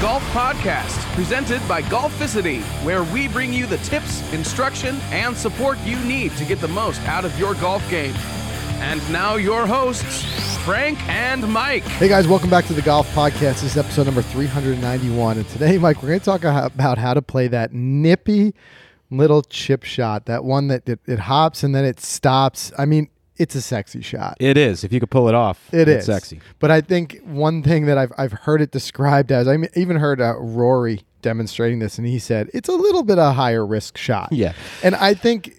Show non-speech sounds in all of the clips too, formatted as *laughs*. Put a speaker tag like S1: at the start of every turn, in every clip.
S1: Golf Podcast, presented by Golficity, where we bring you the tips, instruction, and support you need to get the most out of your golf game. And now, your hosts, Frank and Mike.
S2: Hey guys, welcome back to the Golf Podcast. This is episode number 391. And today, Mike, we're going to talk about how to play that nippy little chip shot, that one that it, it hops and then it stops. I mean, it's a sexy shot.
S3: It is. If you could pull it off,
S2: It
S3: it's
S2: is
S3: sexy.
S2: But I think one thing that I've I've heard it described as I even heard uh, Rory demonstrating this, and he said it's a little bit a higher risk shot.
S3: Yeah.
S2: and I think.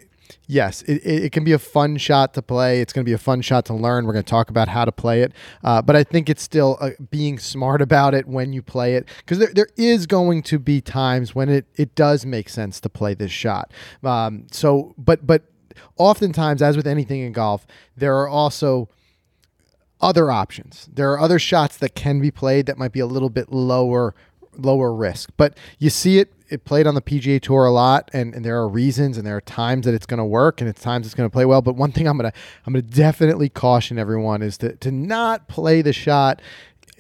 S2: Yes, it, it, can be a fun shot to play. It's going to be a fun shot to learn. We're going to talk about how to play it. Uh, but I think it's still uh, being smart about it when you play it because there, there is going to be times when it, it does make sense to play this shot. Um, so, but, but oftentimes, as with anything in golf, there are also other options. There are other shots that can be played that might be a little bit lower lower risk. But you see it it played on the PGA Tour a lot and, and there are reasons and there are times that it's going to work and it's times it's going to play well. But one thing I'm to I'm to definitely caution everyone is to to not play the shot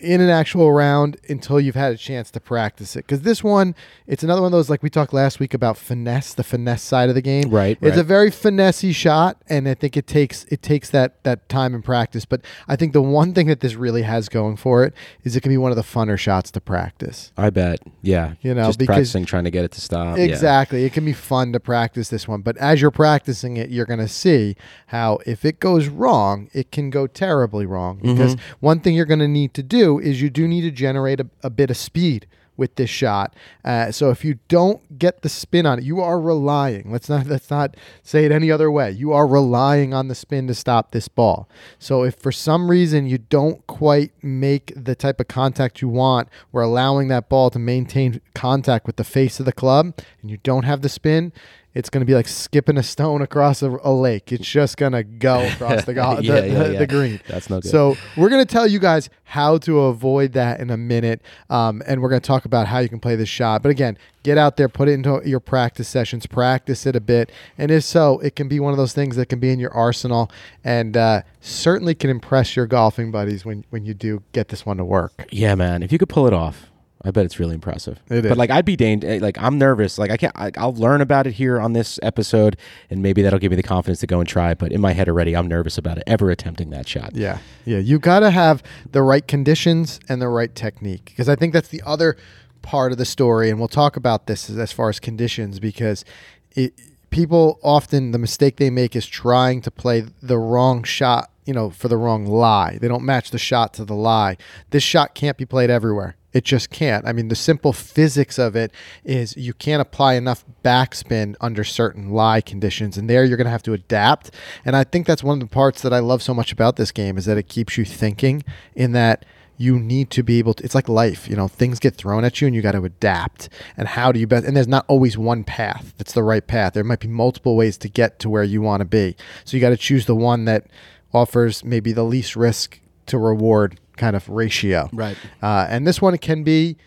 S2: in an actual round until you've had a chance to practice it. Because this one, it's another one of those like we talked last week about finesse, the finesse side of the game.
S3: Right,
S2: It's a very finessey shot, and I think it takes it takes that that time and practice. But I think the one thing that this really has going for it is it can be one of the funner shots to practice.
S3: I bet. Yeah.
S2: You know,
S3: just
S2: because-
S3: practicing trying to get it to stop. Yeah.
S2: Exactly. It can be fun to practice this one, but as you're practicing it, you're going to see how if it goes wrong, it can go terribly wrong. Mm-hmm. Because one thing you're going to need to do is you do need to generate a, a bit of speed with this shot. Uh, so if you don't get the spin on it, you are relying. Let's not let's not say it any other way. You are relying on the spin to stop this ball. So if for some reason you don't quite make the type of contact you want, we're allowing that ball to maintain contact with the face of the club, and you don't have the spin. It's going to be like skipping a stone across a, a lake. It's just going to go *laughs* across the, go-
S3: Yeah,
S2: the,
S3: yeah, *laughs*
S2: the,
S3: yeah.
S2: the green.
S3: That's no good.
S2: So we're going to tell you guys how to avoid that in a minute, um, and we're going to talk about how you can play this shot. But again, get out there, put it into your practice sessions, practice it a bit, and if so, it can be one of those things that can be in your arsenal, and uh, certainly can impress your golfing buddies when when you do get this one to work.
S3: Yeah, man. If you could pull it off, I bet it's really impressive.
S2: It is.
S3: But like, I'd be danged. Eh, like, I'm nervous. Like, I can't. I, I'll learn about it here on this episode, and maybe that'll give me the confidence to go and try. But in my head already, I'm nervous about it ever attempting that shot.
S2: Yeah, yeah. You got to have the right conditions and the right technique because I think that's the other part of the story, and we'll talk about this as, as far as conditions because it, people often the mistake they make is trying to play the wrong shot, you know, for the wrong lie. They don't match the shot to the lie. This shot can't be played everywhere. It just can't. I mean, the simple physics of it is you can't apply enough backspin under certain lie conditions, and there you're going to have to adapt. And I think that's one of the parts that I love so much about this game is that it keeps you thinking in that you need to be able to it's like life you know things get thrown at you and you got to adapt and how do you best and there's not always one path that's the right path there might be multiple ways to get to where you want to be so you got to choose the one that offers maybe the least risk to reward kind of ratio.
S3: Right.
S2: uh, and this one can be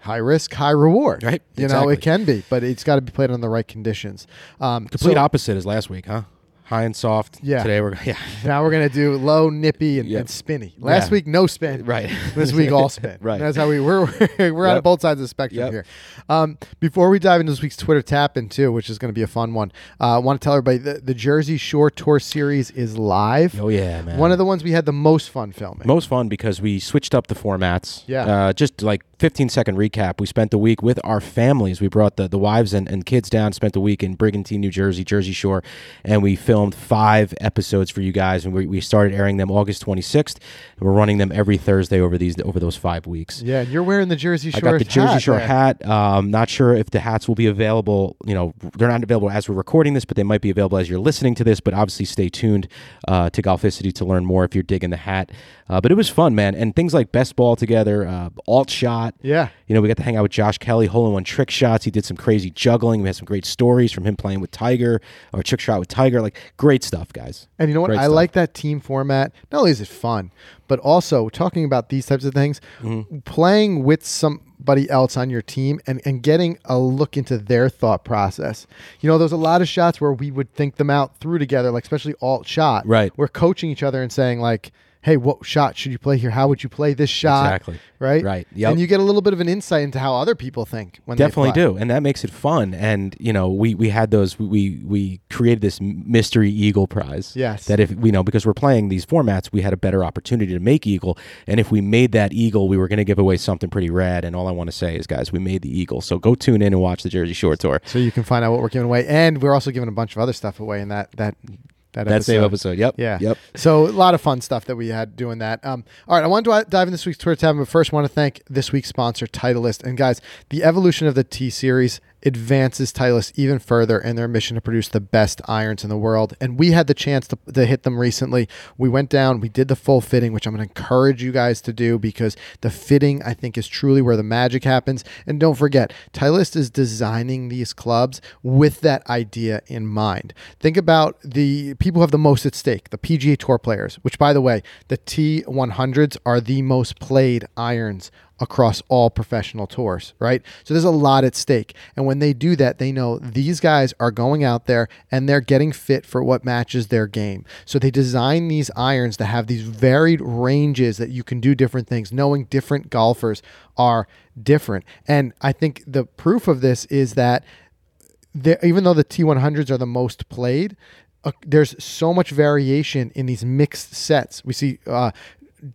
S2: high risk high reward.
S3: Right,
S2: you know it can be but it's got to be played on the right conditions. Um,
S3: Complete
S2: so
S3: opposite as last week, huh? High and soft.
S2: Yeah.
S3: Today we're *laughs* yeah.
S2: now we're gonna do low nippy and,
S3: Yep.
S2: and spinny last
S3: Yeah.
S2: week no spin
S3: Right.
S2: this week all spin. *laughs*
S3: Right.
S2: That's how we we're *laughs* we're on
S3: Yep.
S2: both sides of the spectrum
S3: Yep.
S2: here. Um, before we dive into this week's Twitter tap in too, which is going to be a fun one, uh, I want to tell everybody the, the Jersey Shore Tour series is live.
S3: Oh yeah, man.
S2: One of the ones we had the most fun filming.
S3: most fun because we switched up the formats.
S2: Yeah.
S3: Uh, just like 15 second recap. We spent the week with our families. We brought the, the wives and, and kids down, spent the week in Brigantine, New Jersey, Jersey Shore, and we filmed five episodes for you guys. And we, we started airing them August 26th. And we're running them every Thursday over these over those five weeks.
S2: yeah, and you're wearing the Jersey
S3: I got the Jersey
S2: hat
S3: Shore
S2: there.
S3: hat. Um, not sure if the hats will be available. You know, they're not available as we're recording this, but they might be available as you're listening to this. But obviously, stay tuned uh, to Golficity to learn more if you're digging the hat. Uh, but it was fun, man, and things like best ball together, uh, alt shot.
S2: Yeah.
S3: You know, we got to hang out with Josh Kelly, hole in one trick shots. He did some crazy juggling. We had some great stories from him playing with Tiger or trick shot with Tiger. Like great stuff, guys.
S2: And you know what?
S3: Great
S2: I
S3: stuff.
S2: like that team format. Not only is it fun, but also talking about these types of things,
S3: Mm-hmm.
S2: playing with somebody else on your team and, and getting a look into their thought process. You know, there's a lot of shots where we would think them out through together, like especially alt shot.
S3: Right.
S2: We're coaching each other and saying like, hey, what shot should you play here? How would you play this shot?
S3: Exactly.
S2: Right.
S3: Right. Yep.
S2: And you get a little bit of an insight into how other people think when
S3: definitely do and that makes it fun and you know we we had those we we created this mystery eagle prize
S2: Yes.
S3: that if we know because we're playing these formats we had a better opportunity to make eagle and if we made that eagle we were going to give away something pretty rad and all i want to say is guys we made the eagle so go tune in and watch the jersey shore tour
S2: So you can find out what we're giving away, and we're also giving a bunch of other stuff away in that that that,
S3: that same episode yep
S2: Yeah.
S3: yep
S2: So a lot of fun stuff that we had doing that. Um, all right, I wanted to dive in this week's Twitter tab, but first, I want to thank this week's sponsor, Titleist. And guys, the evolution of the T Series advances Titleist even further in their mission to produce the best irons in the world. And we had the chance to, to hit them recently. We went down, we did the full fitting, which I'm going to encourage you guys to do because the fitting, I think, is truly where the magic happens. And don't forget, Titleist is designing these clubs with that idea in mind. Think about the people who have the most at stake, the PGA Tour players, which, by the way, the T100s are the most played irons across all professional tours, right? So there's a lot at stake. And when they do that, they know these guys are going out there and they're getting fit for what matches their game. So they design these irons to have these varied ranges that you can do different things, knowing different golfers are different. And I think the proof of this is that even though the T100s are the most played, uh, there's so much variation in these mixed sets. We see uh,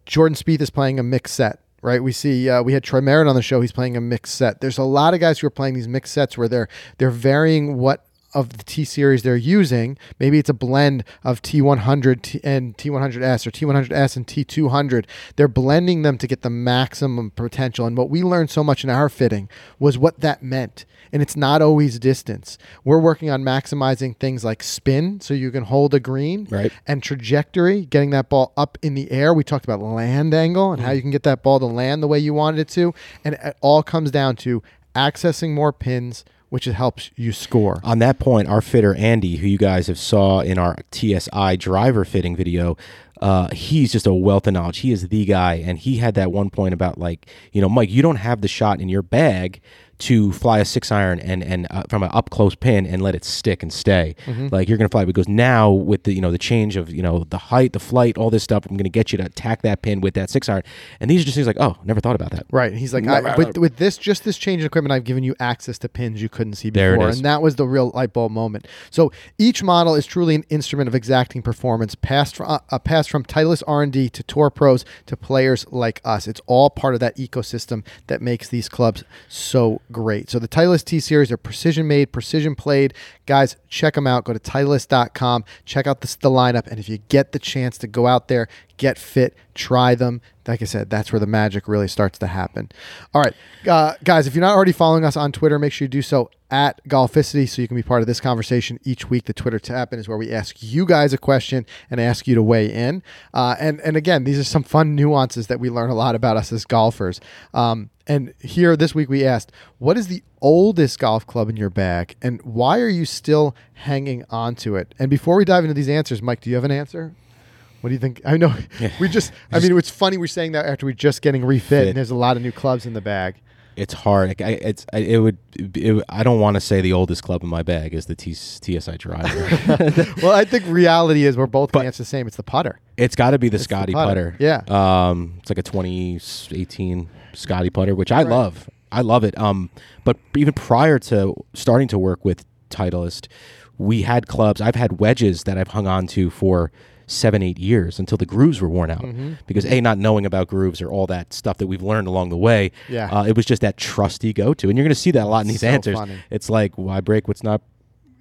S2: Jordan Spieth is playing a mixed set, right? We see uh, we had Troy Merritt on the show. He's playing a mixed set. There's a lot of guys who are playing these mixed sets where they're they're varying what of the T series they're using. Maybe it's a blend of T100 T- and T100S or T100S and T200. They're blending them to get the maximum potential. And what we learned so much in our fitting was what that meant. And it's not always distance. We're working on maximizing things like spin, so you can hold a green,
S3: Right.
S2: and trajectory, getting that ball up in the air. We talked about land angle and how mm. you can get that ball to land the way you wanted it to. And it all comes down to accessing more pins, which helps you score.
S3: on that point, our fitter Andy, who you guys have saw in our TSI driver fitting video, uh, he's just a wealth of knowledge. He is the guy, and he had that one point about like, you know, Mike, you don't have the shot in your bag to fly a six iron and and uh, from an up close pin and let it stick and stay. Like you're gonna fly because now with the you know the change of you know the height, the flight, all this stuff, I'm gonna get you to attack that pin with that six iron. And these are just things like, oh, never thought about that.
S2: Right. He's like, I, with, with this, just this change in equipment, I've given you access to pins you couldn't see
S3: There it
S2: before. And that was the real light bulb moment. So each model is truly an instrument of exacting performance, passed from, uh, uh, passed from Titleist R&D to tour pros to players like us. It's all part of that ecosystem that makes these clubs so great. So the Titleist T series are precision made, precision played. Guys, check them out. Go to Titleist.com. Check out the, the lineup. And if you get the chance to go out there, get fit, try them. Like I said, that's where the magic really starts to happen. All right, uh, guys, if you're not already following us on Twitter, make sure you do so at Golficity so you can be part of this conversation each week. The Twitter tap in is where we ask you guys a question and ask you to weigh in. Uh, and and again, these are some fun nuances that we learn a lot about us as golfers. Um, and here this week we asked, what is the oldest golf club in your bag, and why are you still hanging on to it? And before we dive into these answers, Mike, do you have an answer? What do you think? I know *laughs* we just. *laughs* I mean, it's funny we're saying that after we're just getting refit,
S3: Fit.
S2: and there's a lot of new clubs in the bag.
S3: It's hard. I, it's I, it would. It, I don't want to say the oldest club in my bag is the T, TSI driver. *laughs*
S2: well, I think reality is we're both
S3: But-
S2: the same. It's the putter.
S3: It's got to be the
S2: the
S3: Scotty
S2: putter.
S3: putter.
S2: Yeah.
S3: Um, it's like a 2018 Scotty putter, which I
S2: Right.
S3: love. I love it. Um, but even prior to starting to work with Titleist, we had clubs. I've had wedges that I've hung on to for seven, eight years until the grooves were worn out.
S2: Mm-hmm.
S3: Because a not knowing about grooves or all that stuff that we've learned along the way.
S2: Yeah.
S3: Uh, it was just that trusty go to, and you're going to see that a lot in these
S2: So
S3: answers.
S2: funny.
S3: It's like why break what's not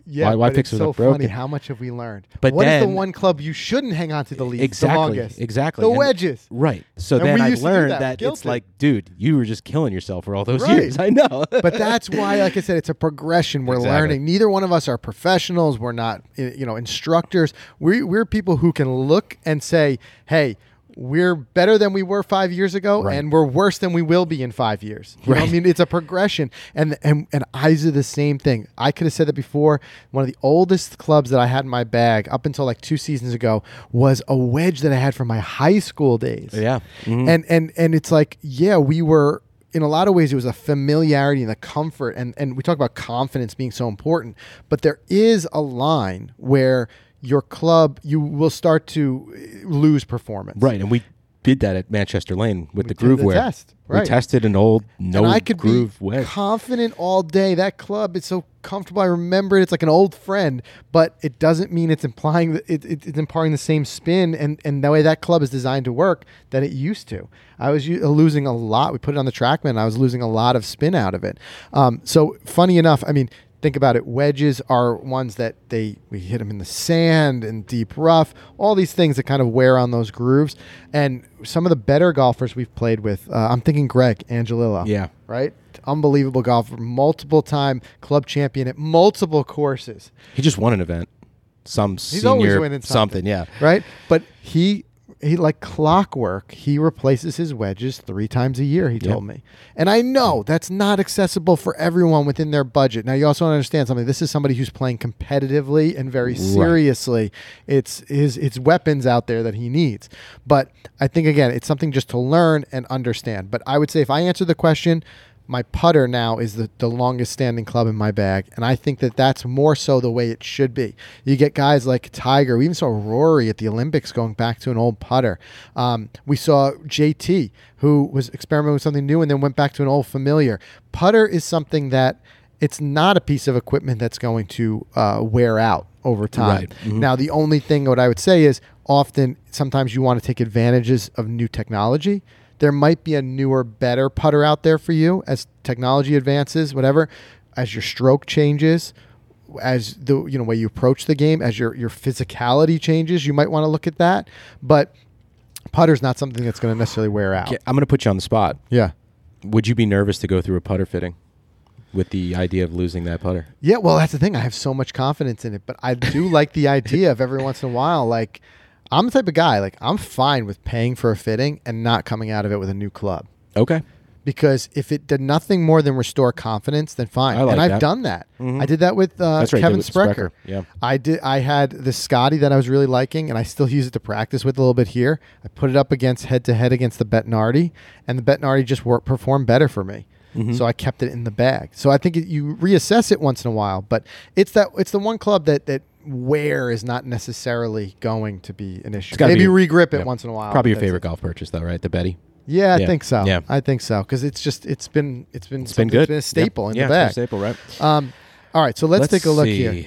S2: Yeah,
S3: Why- why
S2: it's
S3: it
S2: so funny. How much have we learned?
S3: But
S2: what what is the one club you shouldn't hang on to the least?
S3: exactly
S2: the longest,
S3: exactly
S2: the
S3: And-
S2: wedges.
S3: right so
S2: And
S3: then i
S2: used to do
S3: learned
S2: that,
S3: that, it's like dude you were just killing yourself for all those
S2: Right.
S3: years *laughs* i know
S2: but that's why, like I said, it's a progression. We're
S3: Exactly.
S2: learning. Neither one of us are professionals. We're not, you know, instructors. We, we're people who can look and say, "Hey, we're better than we were five years ago,
S3: Right.
S2: and we're worse than we will be in five years." You know what I mean, it's a progression, and and and I do the same thing. I could have said that before. One of the oldest clubs that I had in my bag up until like two seasons ago was a wedge that I had from my high school days
S3: yeah Mhm.
S2: and and and it's like yeah we were in a lot of ways it was a familiarity and a comfort and and we talk about confidence being so important but there is a line where your club you will start to uh, lose performance.
S3: Right, and we did that at Manchester Lane with the groove
S2: the
S3: wear.
S2: test, right.
S3: We tested an old no
S2: and I could
S3: groove
S2: be
S3: wedge.
S2: confident all day. That club is so comfortable. I remember it. It's like an old friend, but it doesn't mean it's implying that it, it, it's imparting the same spin and and the way that club is designed to work that it used to. I was u- losing a lot. We put it on the TrackMan. I was losing a lot of spin out of it. Um, so funny enough, I mean. Think about it. Wedges are ones that they we hit them in the sand and deep rough. All these things that kind of wear on those grooves. And some of the better golfers we've played with, uh, I'm thinking Greg Angelillo
S3: Yeah.
S2: right? Unbelievable golfer, multiple time club champion at multiple courses,
S3: He just won an event. Some
S2: He's always
S3: senior
S2: winning
S3: something.
S2: something.
S3: yeah.
S2: right? But he he like clockwork. He replaces his wedges three times a year. He
S3: Yep.
S2: told me, and I know that's not accessible for everyone within their budget. Now you also want to understand something. This is somebody who's playing competitively and very seriously. It's his it's weapons out there that he needs. But I think again, it's something just to learn and understand. But I would say if I answer the question. My putter now is the, the longest standing club in my bag, and I think that that's more so the way it should be. You get guys like Tiger. We even saw Rory at the Olympics going back to an old putter. Um, we saw JT, who was experimenting with something new and then went back to an old familiar. Putter is something that it's not a piece of equipment that's going to uh, wear out over time.
S3: Right. Mhm.
S2: Now, the only thing what I would say is often, sometimes you want to take advantages of new technology. There might be a newer, better putter out there for you as technology advances, whatever, as your stroke changes, as the you know way you approach the game, as your your physicality changes. You might want to look at that, but putter's not something that's going to necessarily wear out.
S3: Okay, I'm going to put you on the spot.
S2: Yeah.
S3: Would you be nervous to go through a putter fitting with the idea of losing that putter?
S2: Yeah, well, that's the thing. I have so much confidence in it, but I do like the idea of every once in a while, like I'm the type of guy, like I'm fine with paying for a fitting and not coming out of it with a new club.
S3: Okay.
S2: Because if it did nothing more than restore confidence, then fine.
S3: Like
S2: and I've
S3: that.
S2: done that.
S3: Mhm.
S2: I did that with uh,
S3: right,
S2: Kevin
S3: with Sprecher.
S2: Sprecher.
S3: Yeah.
S2: I did. I had the Scotty that I was really liking, and I still use it to practice with a little bit here. I put it up against head to head against the Bettinardi, and the Bettinardi just worked performed better for me.
S3: Mm-hmm.
S2: So I kept it in the bag. So I think it, you reassess it once in a while, but it's that it's the one club that that wear is not necessarily going to be an issue. Maybe
S3: be-
S2: regrip it
S3: yeah.
S2: once in a while.
S3: Probably your favorite
S2: it.
S3: golf purchase, though, right? The Betty.
S2: Yeah, I
S3: Yeah.
S2: think so.
S3: Yeah.
S2: I think so because it's just it's been it's been
S3: It's been good.
S2: It's been a staple
S3: Yep.
S2: in
S3: yeah,
S2: the
S3: it's been a
S2: bag.
S3: staple, right?
S2: Um, all right, so let's, take a look here.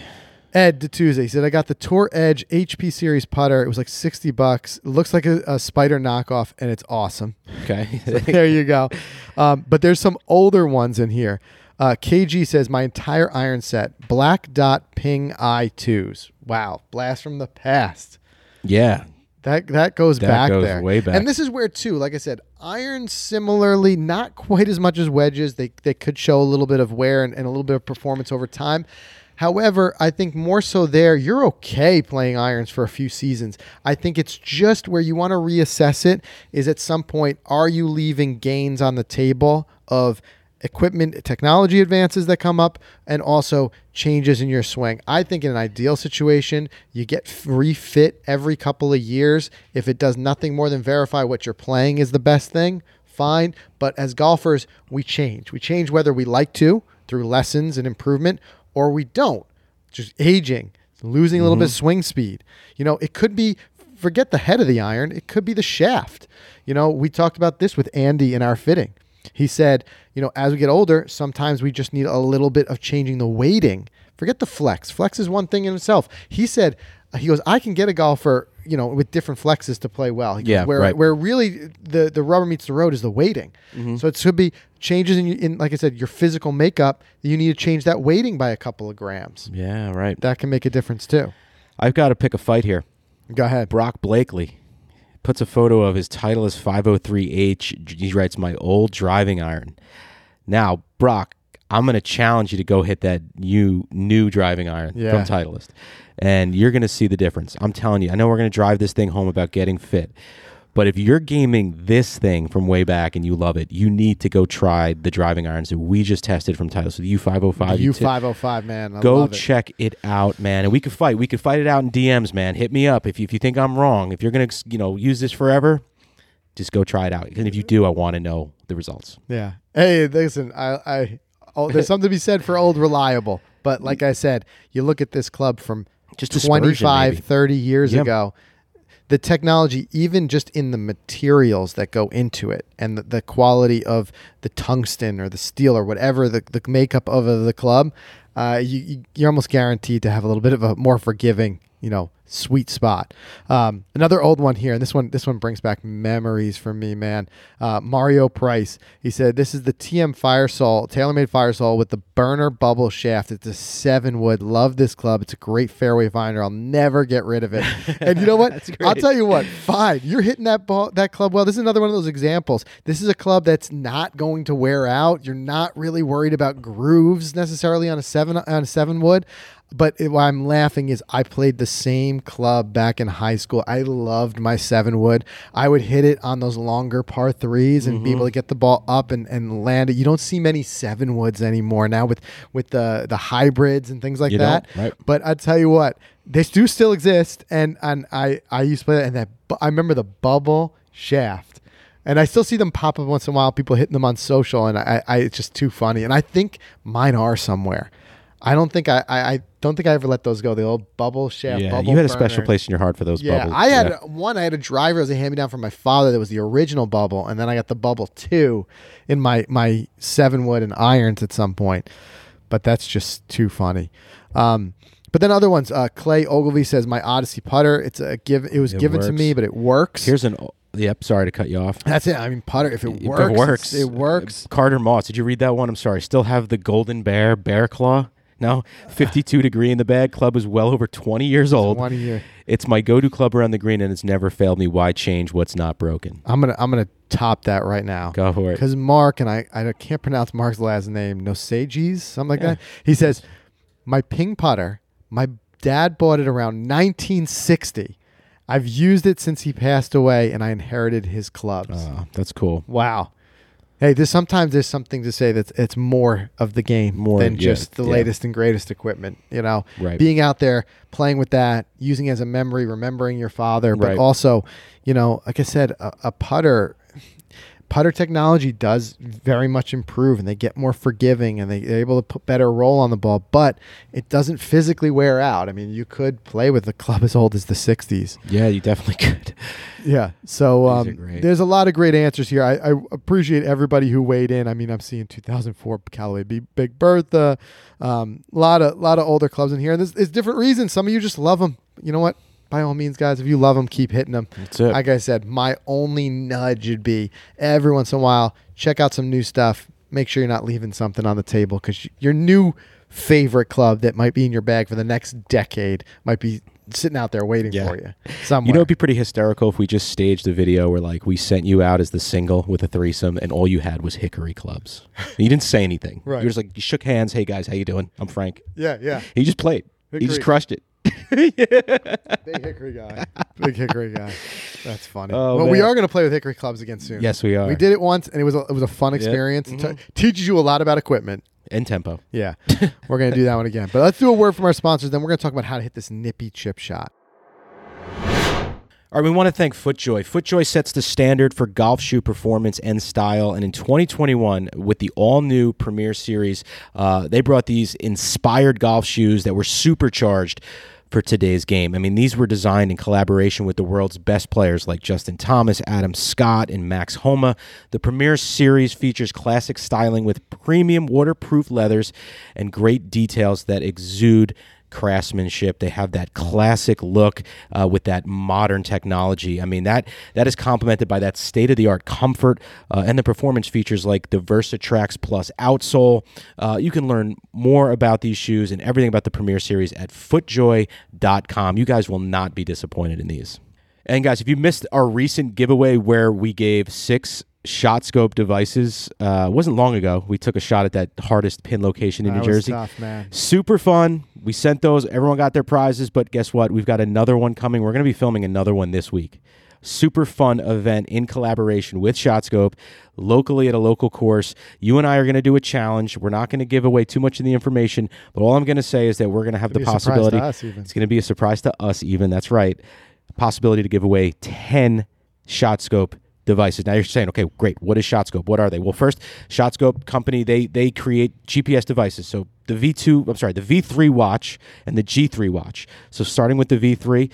S2: Ed to Tuesday he said I got the Tour Edge HP Series putter. It was like sixty bucks. It looks like a, a Spider knockoff, and it's awesome.
S3: Okay. *laughs*
S2: there you go. Um, but there's some older ones in here. Uh, KG says my entire iron set black dot ping i twos. Wow, blast from the past.
S3: yeah.
S2: That that goes
S3: That
S2: back
S3: goes
S2: there.
S3: way back.
S2: And this is where too, like I said, irons similarly, not quite as much as wedges. They they could show a little bit of wear and, and a little bit of performance over time. However, I think more so there, you're okay playing irons for a few seasons. I think it's just where you want to reassess it is at some point, are you leaving gains on the table of equipment technology advances that come up and also changes in your swing. I think in an ideal situation, you get refit every couple of years. If it does nothing more than verify what you're playing is the best thing, fine. But as golfers, we change. We change whether we like to through lessons and improvement or we don't. Just aging, losing a little bit of mm-hmm. swing speed. You know, it could be forget the head of the iron, it could be the shaft. You know, we talked about this with Andy in our fitting. He said, you know, as we get older, sometimes we just need a little bit of changing the weighting. Forget the flex. Flex is one thing in itself. He said, uh, he goes, I can get a golfer, you know, with different flexes to play well. Goes,
S3: Yeah,
S2: where
S3: right.
S2: where really the the rubber meets the road is the weighting. Mm-hmm. So it should be changes in, in like I said, your physical makeup. You need to change that weighting by a couple of grams.
S3: Yeah, right.
S2: That can make a difference too.
S3: I've got to pick a fight here.
S2: Go ahead.
S3: Brock Blakely puts a photo of his Titleist 503H. He writes, My old driving iron. Now, Brock, I'm going to challenge you to go hit that new, new driving iron
S2: Yeah.
S3: from Titleist. And you're going to see the difference. I'm telling you, I know we're going to drive this thing home about getting fit. But if you're gaming this thing from way back and you love it, you need to go try the driving irons that we just tested from Titleist. Oh the U505.
S2: U
S3: ti-
S2: five oh five man. I
S3: Go
S2: love it.
S3: check it out, man. And we could fight. We could fight it out in DMs, man. Hit me up if you, if you think I'm wrong. If you're gonna, you know, use this forever, just go try it out. And if you do, I want to know the results.
S2: Yeah. Hey, listen, I, I, oh, there's *laughs* something to be said for old reliable. But like I said, you look at this club from
S3: Just dispersion,
S2: 25,
S3: maybe.
S2: 30 years
S3: Yep.
S2: ago. The technology, even just in the materials that go into it and the, the quality of the tungsten or the steel or whatever the, the makeup of the club, uh, you, you, you're almost guaranteed to have a little bit of a more forgiving, you know, sweet spot. Um, another old one here, and this one this one brings back memories for me, man. Uh, Mario Price. He said this is the TM Firesole, TaylorMade Firesole with the burner bubble shaft. It's a seven wood. Love this club. It's a great fairway finder. I'll never get rid of it. *laughs* and you know what? I'll tell you what. Fine, you're hitting that ball, that club well. This is another one of those examples. This is a club that's not going to wear out. You're not really worried about grooves necessarily on a seven on a seven wood. But it, why I'm laughing is I played the same club back in high school. I loved my seven wood. I would hit it on those longer par threes and be
S3: Mm-hmm.
S2: able to get the ball up and, and land it. You don't see many seven woods anymore now with with the the hybrids and things like
S3: You
S2: that.
S3: right.
S2: But I tell you what, they do still exist, and and I I used to play that, and that I remember the bubble shaft. And I still see them pop up once in a while. People hitting them on social, and I, I it's just too funny. And I think mine are somewhere. I don't think I, I, I don't think I ever let those go. The old bubble shaft.
S3: Yeah,
S2: bubble
S3: you had a special place in your heart for those
S2: Yeah,
S3: bubbles.
S2: I had
S3: Yeah.
S2: one. I had a driver as a hand me down from my father that was the original bubble, and then I got the bubble two in my my seven wood and irons at some point. But that's just too funny. Um, but then other ones. Uh, Clay Ogilvy says my Odyssey putter. It's a give. It was
S3: It
S2: given to me, but it works.
S3: Here's an. Yep. Sorry to cut you off.
S2: that's it. I mean, putter. If it works,
S3: it works.
S2: It works.
S3: Carter Moss. Did you read that one? I'm sorry. Still have the Golden Bear Bear Claw. No, 52 degree in the bag. Club is well over 20 years old.
S2: 20 year.
S3: It's my go-to club around the green, and it's never failed me. Why change what's not broken?
S2: I'm gonna I'm gonna top that right now.
S3: Go for it.
S2: Because Mark and I I can't pronounce Mark's last name. Nosages, something like
S3: Yeah.
S2: that. He says, "My ping putter. My dad bought it around 1960. I've used it since he passed away, and I inherited his clubs.
S3: Uh, that's cool.
S2: wow. Hey, there's sometimes there's something to say that it's more of the game
S3: More,
S2: than
S3: yeah,
S2: just the
S3: yeah.
S2: latest and greatest equipment. You know,
S3: Right.
S2: being out there playing with that, using it as a memory, remembering your father, but
S3: Right.
S2: also, you know, like I said, a, a putter putter technology does very much improve and they get more forgiving and they, they're able to put better roll on the ball, but it doesn't physically wear out. I mean, you could play with a club *laughs* as old as the 60s.
S3: Yeah, you definitely could.
S2: Yeah. So um, there's a lot of great answers here. I, I appreciate everybody who weighed in. I mean, I'm seeing 2004 Callaway B- Big Bertha, a um, lot of lot of older clubs in here, and there's, there's different reasons. Some of you just love them. You know what? By all means, guys, if you love them, keep hitting them.
S3: That's it.
S2: Like I said, my only nudge would be every once in a while, check out some new stuff. Make sure you're not leaving something on the table because your new favorite club that might be in your bag for the next decade might be sitting out there waiting
S3: Yeah.
S2: for you somewhere.
S3: You know, it'd be pretty hysterical if we just staged a video where, like, we sent you out as the single with a threesome, and all you had was hickory clubs. *laughs* you didn't say anything.
S2: Right.
S3: You were just like, you shook hands. Hey guys, how you doing? I'm Frank.
S2: yeah, yeah.
S3: He just played. He just crushed it. *laughs*
S2: Big hickory guy. Big hickory guy. That's funny.
S3: Oh,
S2: well, we are going to play with hickory clubs again soon.
S3: Yes, we are.
S2: We did it once, and it was a, it was a fun experience. It
S3: Mm-hmm.
S2: t- teaches you a lot about equipment.
S3: And tempo.
S2: Yeah, *laughs* we're going to do that one again. But let's do a word from our sponsors. Then we're going to talk about how to hit this nippy chip shot.
S3: All right, we want to thank FootJoy. FootJoy sets the standard for golf shoe performance and style. And in 2021, with the all new Premier Series, uh, they brought these inspired golf shoes that were supercharged for today's game. I mean, these were designed in collaboration with the world's best players like Justin Thomas, Adam Scott, and Max Homa. The Premier Series features classic styling with premium waterproof leathers and great details that exude craftsmanship. They have that classic look uh, with that modern technology. I mean that that is complemented by that state of the art comfort uh, and the performance features like the VersaTrax Plus outsole. Uh, you can learn more about these shoes and everything about the Premier Series at FootJoy.com. You guys will not be disappointed in these. And guys, if you missed our recent giveaway where we gave six shot scope devices, uh, wasn't long ago. We took a shot at that hardest pin location in
S2: That
S3: New Jersey.
S2: tough, man.
S3: Super fun. We sent those. Everyone got their prizes, but guess what? We've got another one coming. We're going to be filming another one this week. Super fun event in collaboration with ShotScope, locally at a local course. You and I are going to do a challenge. We're not going to give away too much of the information, but all I'm going to say is that we're going to have the possibility. It's going to be a surprise to us, even. That's right. Possibility to give away 10 ShotScope devices. Now you're saying, okay, great. What is ShotScope? What are they? Well, first, ShotScope company they they create GPS devices. So the V2, I'm sorry, the V3 watch and the G3 watch. So starting with the V3,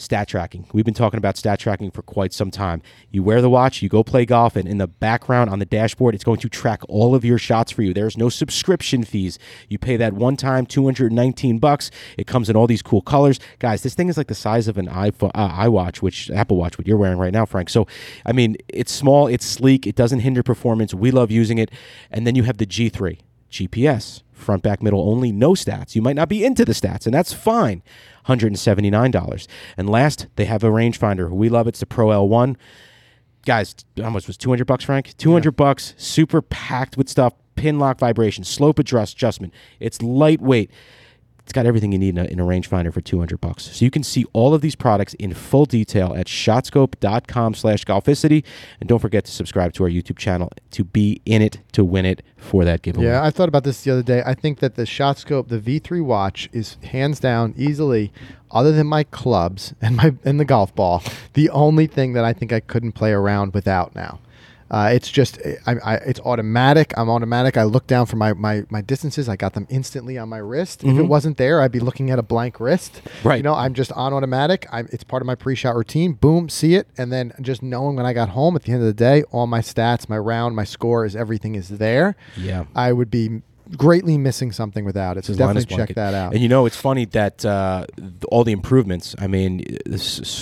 S3: stat tracking. We've been talking about stat tracking for quite some time. You wear the watch, you go play golf, and in the background on the dashboard, it's going to track all of your shots for you. There's no subscription fees. You pay that one time, 219 bucks. It comes in all these cool colors. Guys, this thing is like the size of an iPhone, uh, iWatch, which Apple Watch, what you're wearing right now, Frank. So, I mean, it's small, it's sleek, it doesn't hinder performance. We love using it. And then you have the G3, GPS front, back, middle only, no stats. You might not be into the stats, and that's fine. $179. And last, they have a rangefinder. We love it. It's the Pro L1. Guys, how much was 200 bucks, Frank? 200 bucks, super packed with stuff, pin lock vibration, slope adjust, adjustment. It's lightweight. It's got everything you need in a, in a rangefinder for 200 bucks. So you can see all of these products in full detail at shotscope.com slash golficity. And don't forget to subscribe to our YouTube channel to be in it to win it for that giveaway.
S2: Yeah, I thought about this the other day. I think that the ShotScope, the V3 watch, is hands down easily, other than my clubs and my and the golf ball, the only thing that I think I couldn't play around without now. Uh, it's just, I, I, it's automatic. I'm automatic. I look down for my, my, my distances. I got them instantly on my wrist. If it wasn't there, I'd be looking at a blank wrist.
S3: Right.
S2: You know, I'm just on automatic. I'm, it's part of my pre-shot routine. Boom, see it, and then just knowing when I got home at the end of the day, all my stats, my round, my score is everything is there.
S3: Yeah.
S2: I would be greatly missing something without it. So definitely check
S3: blanket.
S2: that out.
S3: And you know, it's funny that uh, all the improvements. I mean,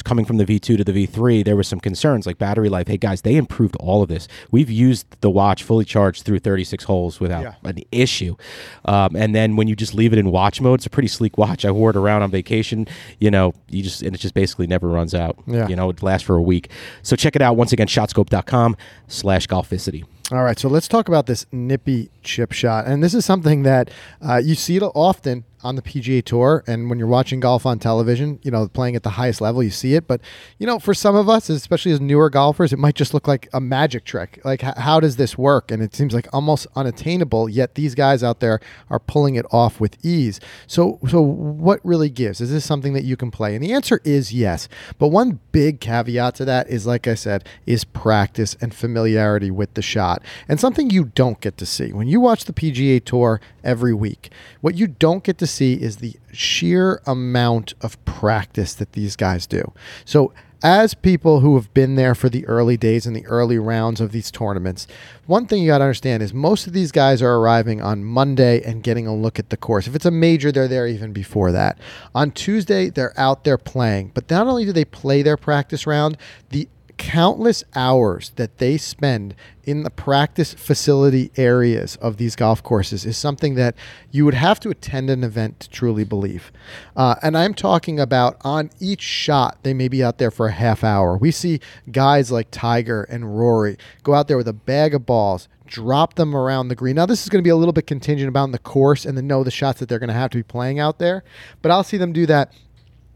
S3: coming from the V2 to the V3, there was some concerns like battery life. Hey guys, they improved all of this. We've used the watch fully charged through 36 holes without
S2: Yeah.
S3: an issue. Um, and then when you just leave it in watch mode, it's a pretty sleek watch. I wore it around on vacation. You know, you just and it just basically never runs out.
S2: Yeah.
S3: You know, it lasts for a week. So check it out once again. Shotscope.com/slash golficity.
S2: All right, so let's talk about this nippy chip shot, and this is something that uh, you see it often on the PGA Tour, and when you're watching golf on television, you know, playing at the highest level, you see it. But you know, for some of us, especially as newer golfers, it might just look like a magic trick. Like, h- how does this work? And it seems like almost unattainable. Yet these guys out there are pulling it off with ease. So, so what really gives? Is this something that you can play? And the answer is yes. But one big caveat to that is, like I said, is practice and familiarity with the shot, and something you don't get to see when you watch the PGA Tour every week. What you don't get to see is the sheer amount of practice that these guys do. So, as people who have been there for the early days and the early rounds of these tournaments, one thing you got to understand is most of these guys are arriving on Monday and getting a look at the course. If it's a major, they're there even before that. On Tuesday, they're out there playing. But not only do they play their practice round, the countless hours that they spend in the practice facility areas of these golf courses is something that you would have to attend an event to truly believe. Uh, and I'm talking about on each shot, they may be out there for a half hour. We see guys like Tiger and Rory go out there with a bag of balls, drop them around the green. Now, this is going to be a little bit contingent about the course and the know the shots that they're going to have to be playing out there, but I'll see them do that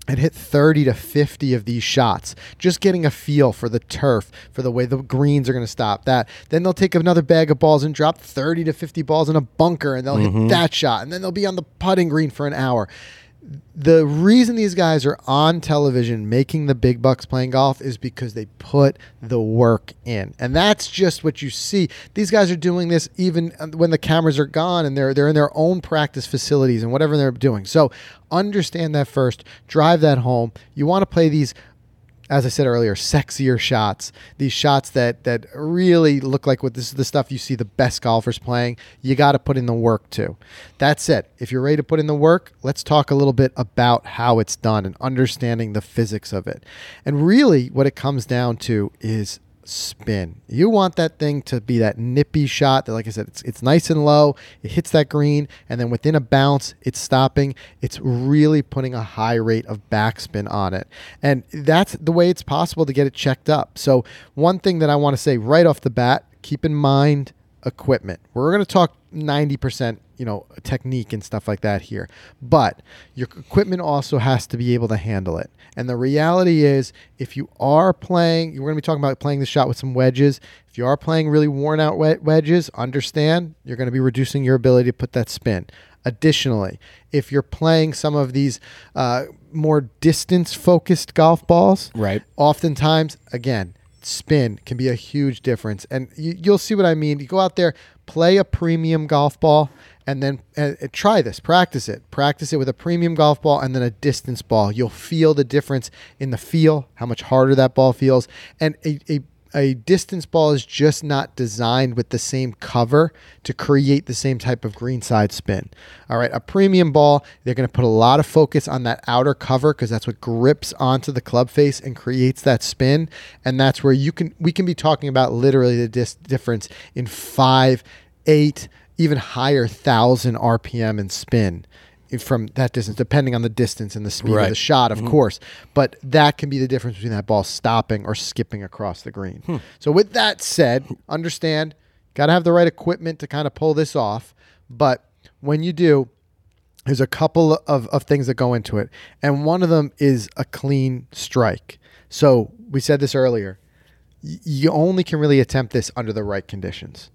S2: and hit 30 to 50 of these shots, just getting a feel for the turf, for the way the greens are going to stop that. Then they'll take another bag of balls and drop 30 to 50 balls in a bunker, and they'll hit mm-hmm. that shot. And then they'll be on the putting green for an hour. The reason these guys are on television making the big bucks playing golf is because they put the work in. And that's just what you see. These guys are doing this even uh, when the cameras are gone and they're they're in their own practice facilities and whatever they're doing. So understand that first, drive that home. You want to play these as I said earlier, sexier shots. These shots that that really look like what this is the stuff you see the best golfers playing. You got to put in the work too. That's it. If you're ready to put in the work, let's talk a little bit about how it's done and understanding the physics of it. And really, what it comes down to is spin. You want that thing to be that nippy shot that, like I said, it's, it's nice and low. It hits that green, and then within a bounce, it's stopping. It's really putting a high rate of backspin on it. And that's the way it's possible to get it checked up. So, one thing that I want to say right off the bat keep in mind equipment. We're going to talk 90% you know technique and stuff like that here but your equipment also has to be able to handle it and the reality is if you are playing we're going to be talking about playing the shot with some wedges if you are playing really worn out wed- wedges understand you're going to be reducing your ability to put that spin additionally if you're playing some of these uh, more distance focused golf balls
S3: Right.
S2: oftentimes again spin can be a huge difference. And you, you'll see what I mean. You go out there, play a premium golf ball, and then uh, uh, try this. Practice it. Practice it with a premium golf ball and then a distance ball. You'll feel the difference in the feel, how much harder that ball feels. And a, a a distance ball is just not designed with the same cover to create the same type of greenside spin. All right, a premium ball, they're going to put a lot of focus on that outer cover because that's what grips onto the club face and creates that spin. And that's where you can we can be talking about literally the dis- difference in five, eight, even higher thousand RPM and spin from that distance, depending on the distance and the speed of the shot, of mm-hmm. course. But that can be the difference between that ball stopping or skipping across the green. Hmm. So, with that said, understand, got to have the right equipment to kind of pull this off. But when you do, there's a couple of, of things that go into it. And one of them is a clean strike. So, we said this earlier y- you only can really attempt this under the right conditions.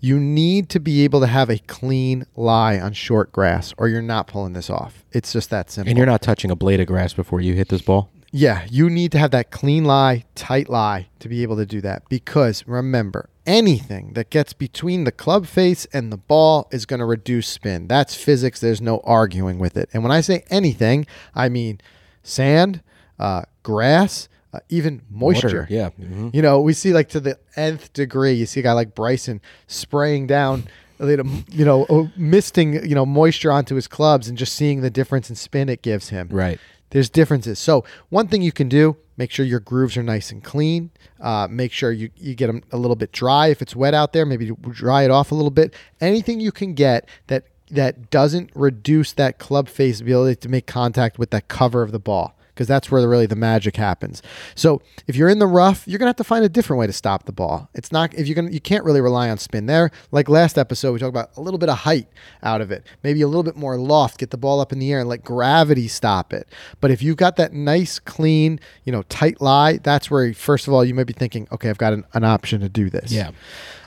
S2: You need to be able to have a clean lie on short grass, or you're not pulling this off. It's just that simple.
S3: And you're not touching a blade of grass before you hit this ball.
S2: Yeah, you need to have that clean lie, tight lie to be able to do that. Because remember, anything that gets between the club face and the ball is going to reduce spin. That's physics. There's no arguing with it. And when I say anything, I mean sand, uh, grass, uh, even moisture.
S3: Water, yeah. Mhm.
S2: You know, we see like to the nth degree. You see a guy like Bryson spraying down, a little, you know, misting, you know, moisture onto his clubs and just seeing the difference in spin it gives him.
S3: Right.
S2: There's differences. So one thing you can do, make sure your grooves are nice and clean. Uh, make sure you, you get them a little bit dry. If it's wet out there, maybe dry it off a little bit. Anything you can get that that doesn't reduce that club face ability to make contact with that cover of the ball. Because that's where really the magic happens. So if you're in the rough, you're gonna have to find a different way to stop the ball. It's not if you're gonna you can't really rely on spin there. Like last episode, we talked about a little bit of height out of it, maybe a little bit more loft, get the ball up in the air and let gravity stop it. But if you've got that nice, clean, you know, tight lie, that's where first of all you might be thinking, okay, I've got an, an option to do this.
S3: Yeah.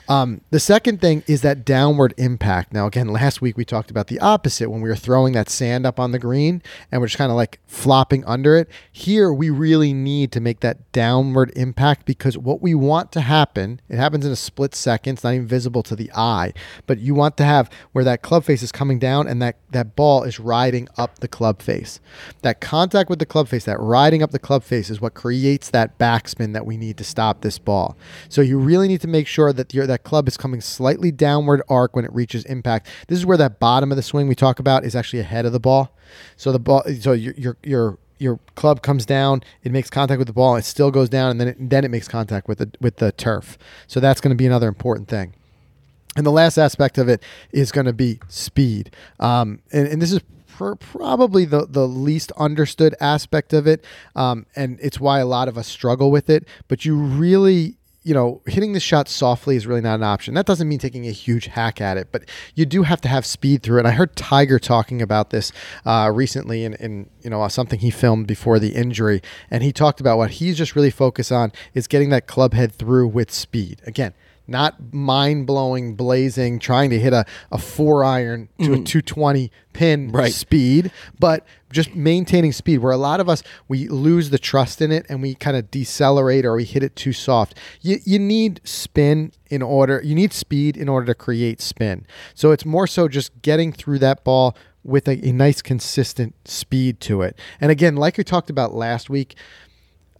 S2: Um, the second thing is that downward impact. Now, again, last week we talked about the opposite when we were throwing that sand up on the green and we're just kind of like flopping under it. Here, we really need to make that downward impact because what we want to happen, it happens in a split second. It's not even visible to the eye, but you want to have where that club face is coming down and that, that ball is riding up the club face. That contact with the club face, that riding up the club face is what creates that backspin that we need to stop this ball. So you really need to make sure that your that club is coming slightly downward arc when it reaches impact. This is where that bottom of the swing we talk about is actually ahead of the ball. So the ball, so your your your your club comes down, it makes contact with the ball, it still goes down, and then it, then it makes contact with the with the turf. So that's going to be another important thing. And the last aspect of it is going to be speed. Um, and, and this is pr- probably the, the least understood aspect of it. Um, and it's why a lot of us struggle with it. But you really, you know, hitting the shot softly is really not an option. That doesn't mean taking a huge hack at it, but you do have to have speed through it. I heard Tiger talking about this uh, recently in, in, you know, something he filmed before the injury. And he talked about what he's just really focused on is getting that club head through with speed. Again, not mind blowing, blazing, trying to hit a, a four iron to a mm. 220 pin
S3: Right.
S2: speed, but just maintaining speed. Where a lot of us, we lose the trust in it and we kind of decelerate or we hit it too soft. You, you need spin in order, you need speed in order to create spin. So it's more so just getting through that ball with a, a nice, consistent speed to it. And again, like we talked about last week,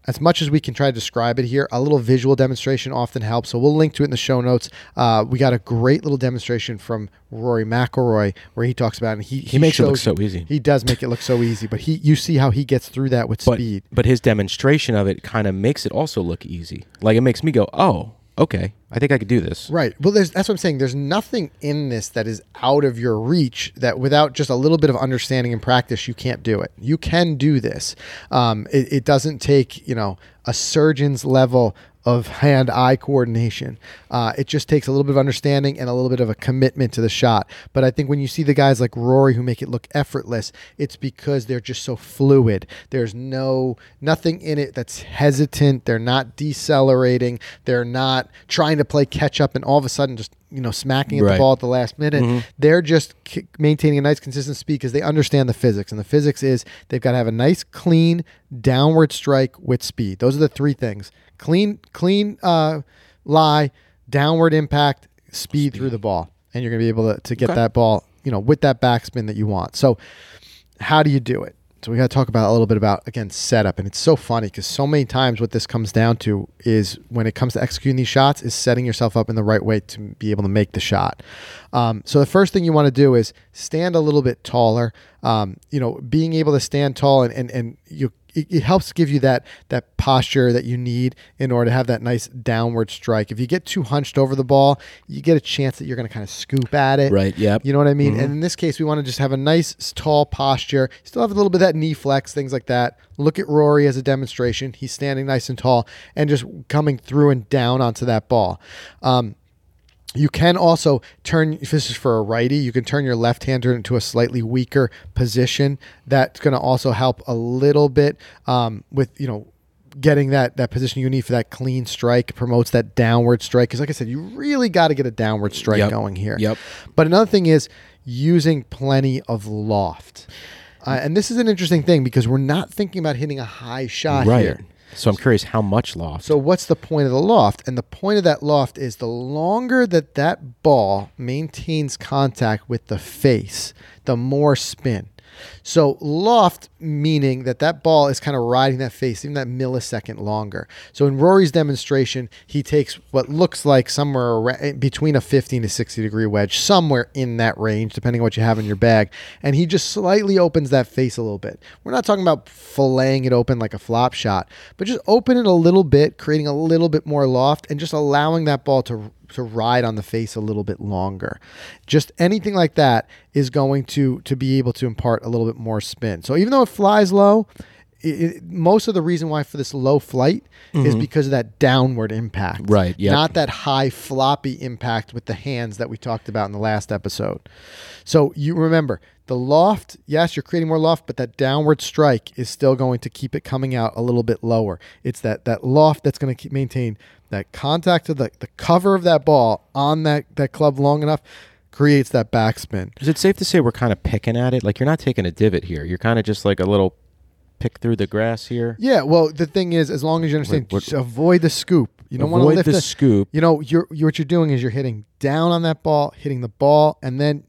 S2: as much as we can try to describe it here, a little visual demonstration often helps. So we'll link to it in the show notes. Uh, we got a great little demonstration from Rory McIlroy where he talks about it. And he
S3: He makes it look so easy.
S2: He does make it look so easy, but he you see how he gets through that with
S3: But
S2: speed.
S3: but his demonstration of it kind of makes it also look easy. Like it makes me go, oh, okay, I think I could do this.
S2: Right. Well, that's what I'm saying. There's nothing in this that is out of your reach that without just a little bit of understanding and practice, you can't do it. You can do this. Um, it, it doesn't take, you know, a surgeon's level of hand eye coordination. Uh, it just takes a little bit of understanding and a little bit of a commitment to the shot. But I think when you see the guys like Rory who make it look effortless, it's because they're just so fluid. There's no nothing in it that's hesitant. They're not decelerating. They're not trying to play catch up and all of a sudden just you know smacking at the ball at the last minute.
S3: Mhm.
S2: They're just k- maintaining a nice consistent speed because they understand the physics, and the physics is they've got to have a nice clean downward strike with speed. Those are the three things: clean, clean uh, lie, downward impact, speed, through the ball, and you're going to be able to, to get
S3: Okay.
S2: that ball, you know, with that backspin that you want. So, how do you do it? So we got to talk about a little bit about again setup, and it's so funny because so many times what this comes down to is when it comes to executing these shots is setting yourself up in the right way to be able to make the shot. Um, so the first thing you want to do is stand a little bit taller. Um, you know, being able to stand tall and and, and you it, it helps give you that that posture that you need in order to have that nice downward strike. If you get too hunched over the ball, you get a chance that you're going to kind of scoop at it.
S3: Right, yep.
S2: You know what I mean? And in this case, we want to just have a nice tall posture. Still have a little bit of that knee flex, things like that. Look at Rory as a demonstration. He's standing nice and tall and just coming through and down onto that ball. Um, you can also turn, if this is for a righty, you can turn your left hander into a slightly weaker position. That's going to also help a little bit um, with, you know, getting that that position you need for that clean strike promotes that downward strike because like i said you really got to get a downward strike
S3: Yep.
S2: going here
S3: Yep.
S2: but another thing is using plenty of loft uh, and this is an interesting thing because we're not thinking about hitting a high shot
S3: right.
S2: here
S3: So I'm curious how much loft.
S2: so what's the point of the loft? And the point of that loft is the longer that that ball maintains contact with the face, the more spin. So loft meaning that that ball is kind of riding that face even that millisecond longer. So in Rory's demonstration, he takes what looks like somewhere around, eh, between a 15 to 60 degree wedge, somewhere in that range, depending on what you have in your bag, and he just slightly opens that face a little bit. We're not talking about filleting it open like a flop shot, but just open it a little bit, creating a little bit more loft, and just allowing that ball to to ride on the face a little bit longer. Just anything like that is going to to be able to impart a little bit more spin. So even though it flies low, it, it, most of the reason why for this low flight is because of that downward impact,
S3: Mm-hmm. Right, yep.
S2: Not that high floppy impact with the hands that we talked about in the last episode. So you remember the loft, yes, you're creating more loft, but that downward strike is still going to keep it coming out a little bit lower. It's that that loft that's going to maintain that contact of the, the cover of that ball on that, that club long enough creates that backspin.
S3: Is it safe to say we're kind of picking at it? Like you're not taking a divot here. You're kind of just like a little pick through the grass here.
S2: Yeah, well, the thing is, as long as you understand,
S3: What- what-
S2: just avoid the scoop. You don't want to lift
S3: the
S2: the
S3: scoop.
S2: You know, you're, you what you're doing is you're hitting down on that ball, hitting the ball, and then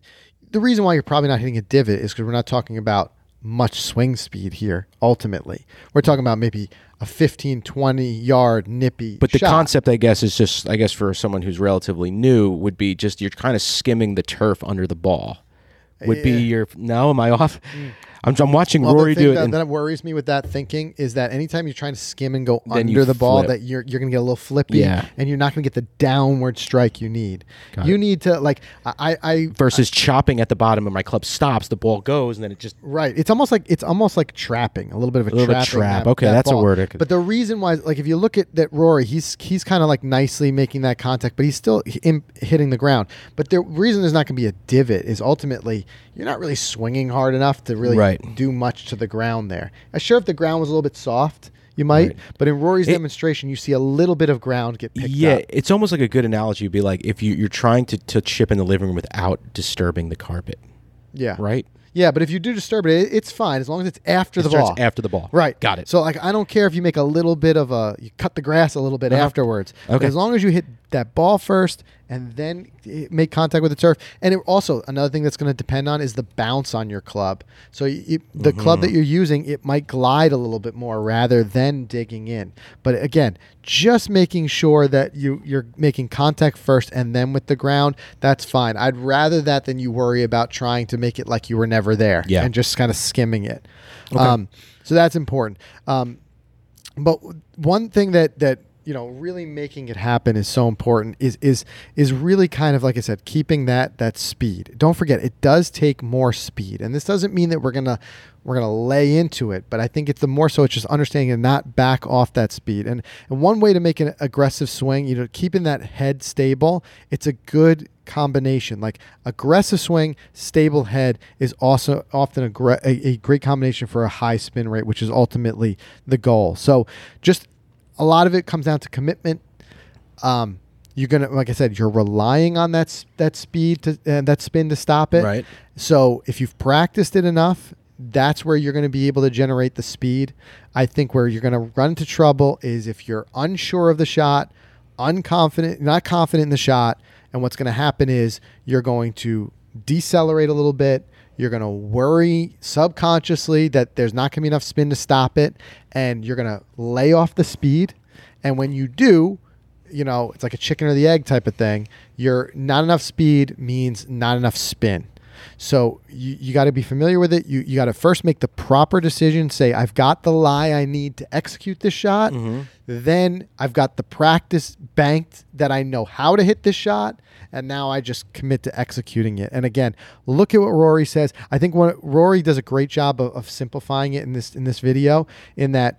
S2: the reason why you're probably not hitting a divot is because we're not talking about much swing speed here. Ultimately, we're talking about maybe a 15, 20 yard nippy.
S3: But the
S2: shot.
S3: concept, I guess, is just, I guess, for someone who's relatively new, would be just you're kind of skimming the turf under the ball. Would be
S2: eh.
S3: your no? Am I off? Mm. I'm, I'm watching
S2: Well,
S3: Rory do it.
S2: that,
S3: and-
S2: that worries me with that thinking is that anytime you're trying to skim and go under the ball, that you're you're gonna get a little flippy,
S3: Yeah.
S2: and you're not gonna get the downward strike you need.
S3: Got
S2: you
S3: it.
S2: need to like I I
S3: versus chopping at the bottom and my club stops, the ball goes, and then it just
S2: Right. It's almost like it's almost like trapping, a little bit of a, trapping
S3: trap.
S2: that-
S3: Okay,
S2: that
S3: that's a word I
S2: But the reason why, like, if you look at that Rory, he's he's kind of like nicely making that contact, but he's still in, hitting the ground. But the reason there's not going to be a divot is ultimately you're not really swinging hard enough to really
S3: Right.
S2: do much to the ground there. I'm sure if the ground was a little bit soft, you might.
S3: Right.
S2: But in Rory's
S3: It-
S2: demonstration, you see a little bit of ground get picked
S3: yeah,
S2: up.
S3: it's almost like a good analogy would be like if you, you're trying to, to chip in the living room without disturbing the carpet,
S2: Yeah.
S3: right?
S2: Yeah, but if you do disturb it, it it's fine as long as it's after
S3: It
S2: the ball.
S3: after the ball.
S2: Right.
S3: Got it.
S2: So like I don't care if you make a little bit of a you cut the grass a little bit
S3: Uh-huh.
S2: afterwards.
S3: Okay.
S2: as long as you hit that ball first and then make contact with the turf. And it also another thing that's going to depend on is the bounce on your club. So the club
S3: Mm-hmm.
S2: that you're using, it might glide a little bit more rather than digging in. But again, just making sure that you you're making contact first and then with the ground, that's fine. I'd rather that than you worry about trying to make it like you were never there
S3: Yeah.
S2: and just kind of skimming it. Um, so that's important. Um, but one thing that that you know really making it happen is so important is is is really kind of like I said keeping that that speed. Don't forget it does take more speed, and this doesn't mean that we're gonna we're gonna lay into it, but I think it's the more so it's just understanding and not back off that speed. And and one way to make an aggressive swing, you know, keeping that head stable, it's a good combination. Like aggressive swing, stable head is also often a, gre- a, a great combination for a high spin rate, which is ultimately the goal. So just a lot of it comes down to commitment. Um, you're gonna, like I said, you're relying on that that speed to uh, that spin to stop it.
S3: Right.
S2: So if you've practiced it enough, that's where you're going to be able to generate the speed. I think where you're going to run into trouble is if you're unsure of the shot, unconfident, not confident in the shot, and what's going to happen is you're going to decelerate a little bit. You're going to worry subconsciously that there's not going to be enough spin to stop it, and you're going to lay off the speed. And when you do, you know, it's like a chicken or the egg type of thing. You're not enough speed means not enough spin. So you, you got to be familiar with it. You, you got to first make the proper decision. Say, I've got the lie I need to execute this shot. Then I've got the practice banked that I know how to hit this shot. And now I just commit to executing it. And again, look at what Rory says. I think what Rory does a great job of, of simplifying it in this in this video. In that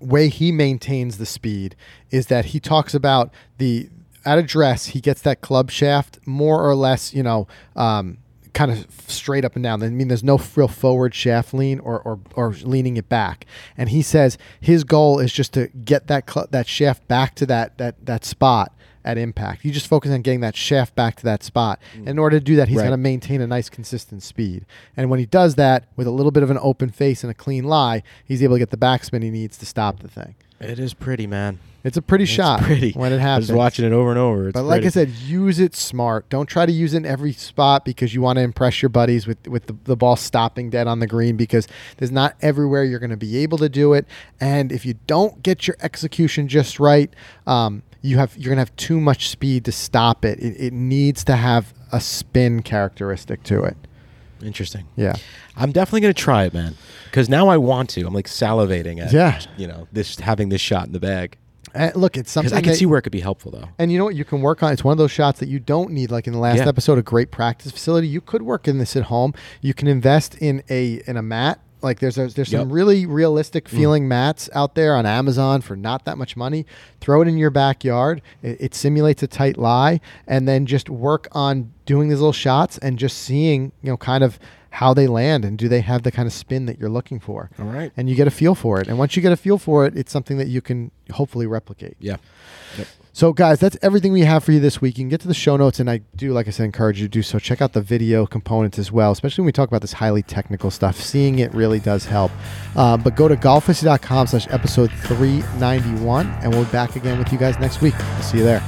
S2: way he maintains the speed is that he talks about the at address he gets that club shaft more or less you know um, kind of straight up and down. I mean, there's no real forward shaft lean or, or, or leaning it back. And he says his goal is just to get that cl- that shaft back to that that that spot at impact. You just focus on getting that shaft back to that spot. Mm. In order to do that, he's
S3: Right.
S2: going to maintain a nice consistent speed. And when he does that with a little bit of an open face and a clean lie, he's able to get the backspin he needs to stop the thing.
S3: It is pretty, man.
S2: It's a pretty
S3: It's
S2: shot
S3: pretty.
S2: when it
S3: I
S2: happens.
S3: was watching it over and over. It's
S2: But like I said, use it smart. Don't try to use it in every spot because you want to impress your buddies with with the, the ball stopping dead on the green because there's not everywhere you're going to be able to do it. And if you don't get your execution just right, um, you have you're going to have too much speed to stop it. it. It needs to have a spin characteristic to it.
S3: Interesting.
S2: Yeah.
S3: I'm definitely gonna try it, man. Because now I want to. I'm like salivating at,
S2: Yeah.
S3: you know, this having this shot in the bag.
S2: And look, it's something
S3: I can
S2: that-
S3: see where it could be helpful, though.
S2: And you know what? You can work on. It's one of those shots that you don't need. Like in the last
S3: Yeah.
S2: episode, a great practice facility. You could work in this at home. You can invest in a in a mat. Like there's a, there's some
S3: Yep.
S2: really realistic mm. feeling mats out there on Amazon for not that much money. Throw it in your backyard. It, it simulates a tight lie, and then just work on doing these little shots and just seeing you know kind of how they land and do they have the kind of spin that you're looking for.
S3: All right.
S2: And you get a feel for it. And once you get a feel for it, it's something that you can hopefully replicate.
S3: Yeah. Yep.
S2: So, guys, that's everything we have for you this week. You can get to the show notes, and I do, like I said, encourage you to do so. Check out the video components as well, especially when we talk about this highly technical stuff. Seeing it really does help. Uh, but go to golficity.com slash episode 391, and we'll be back again with you guys next week. We'll see you there.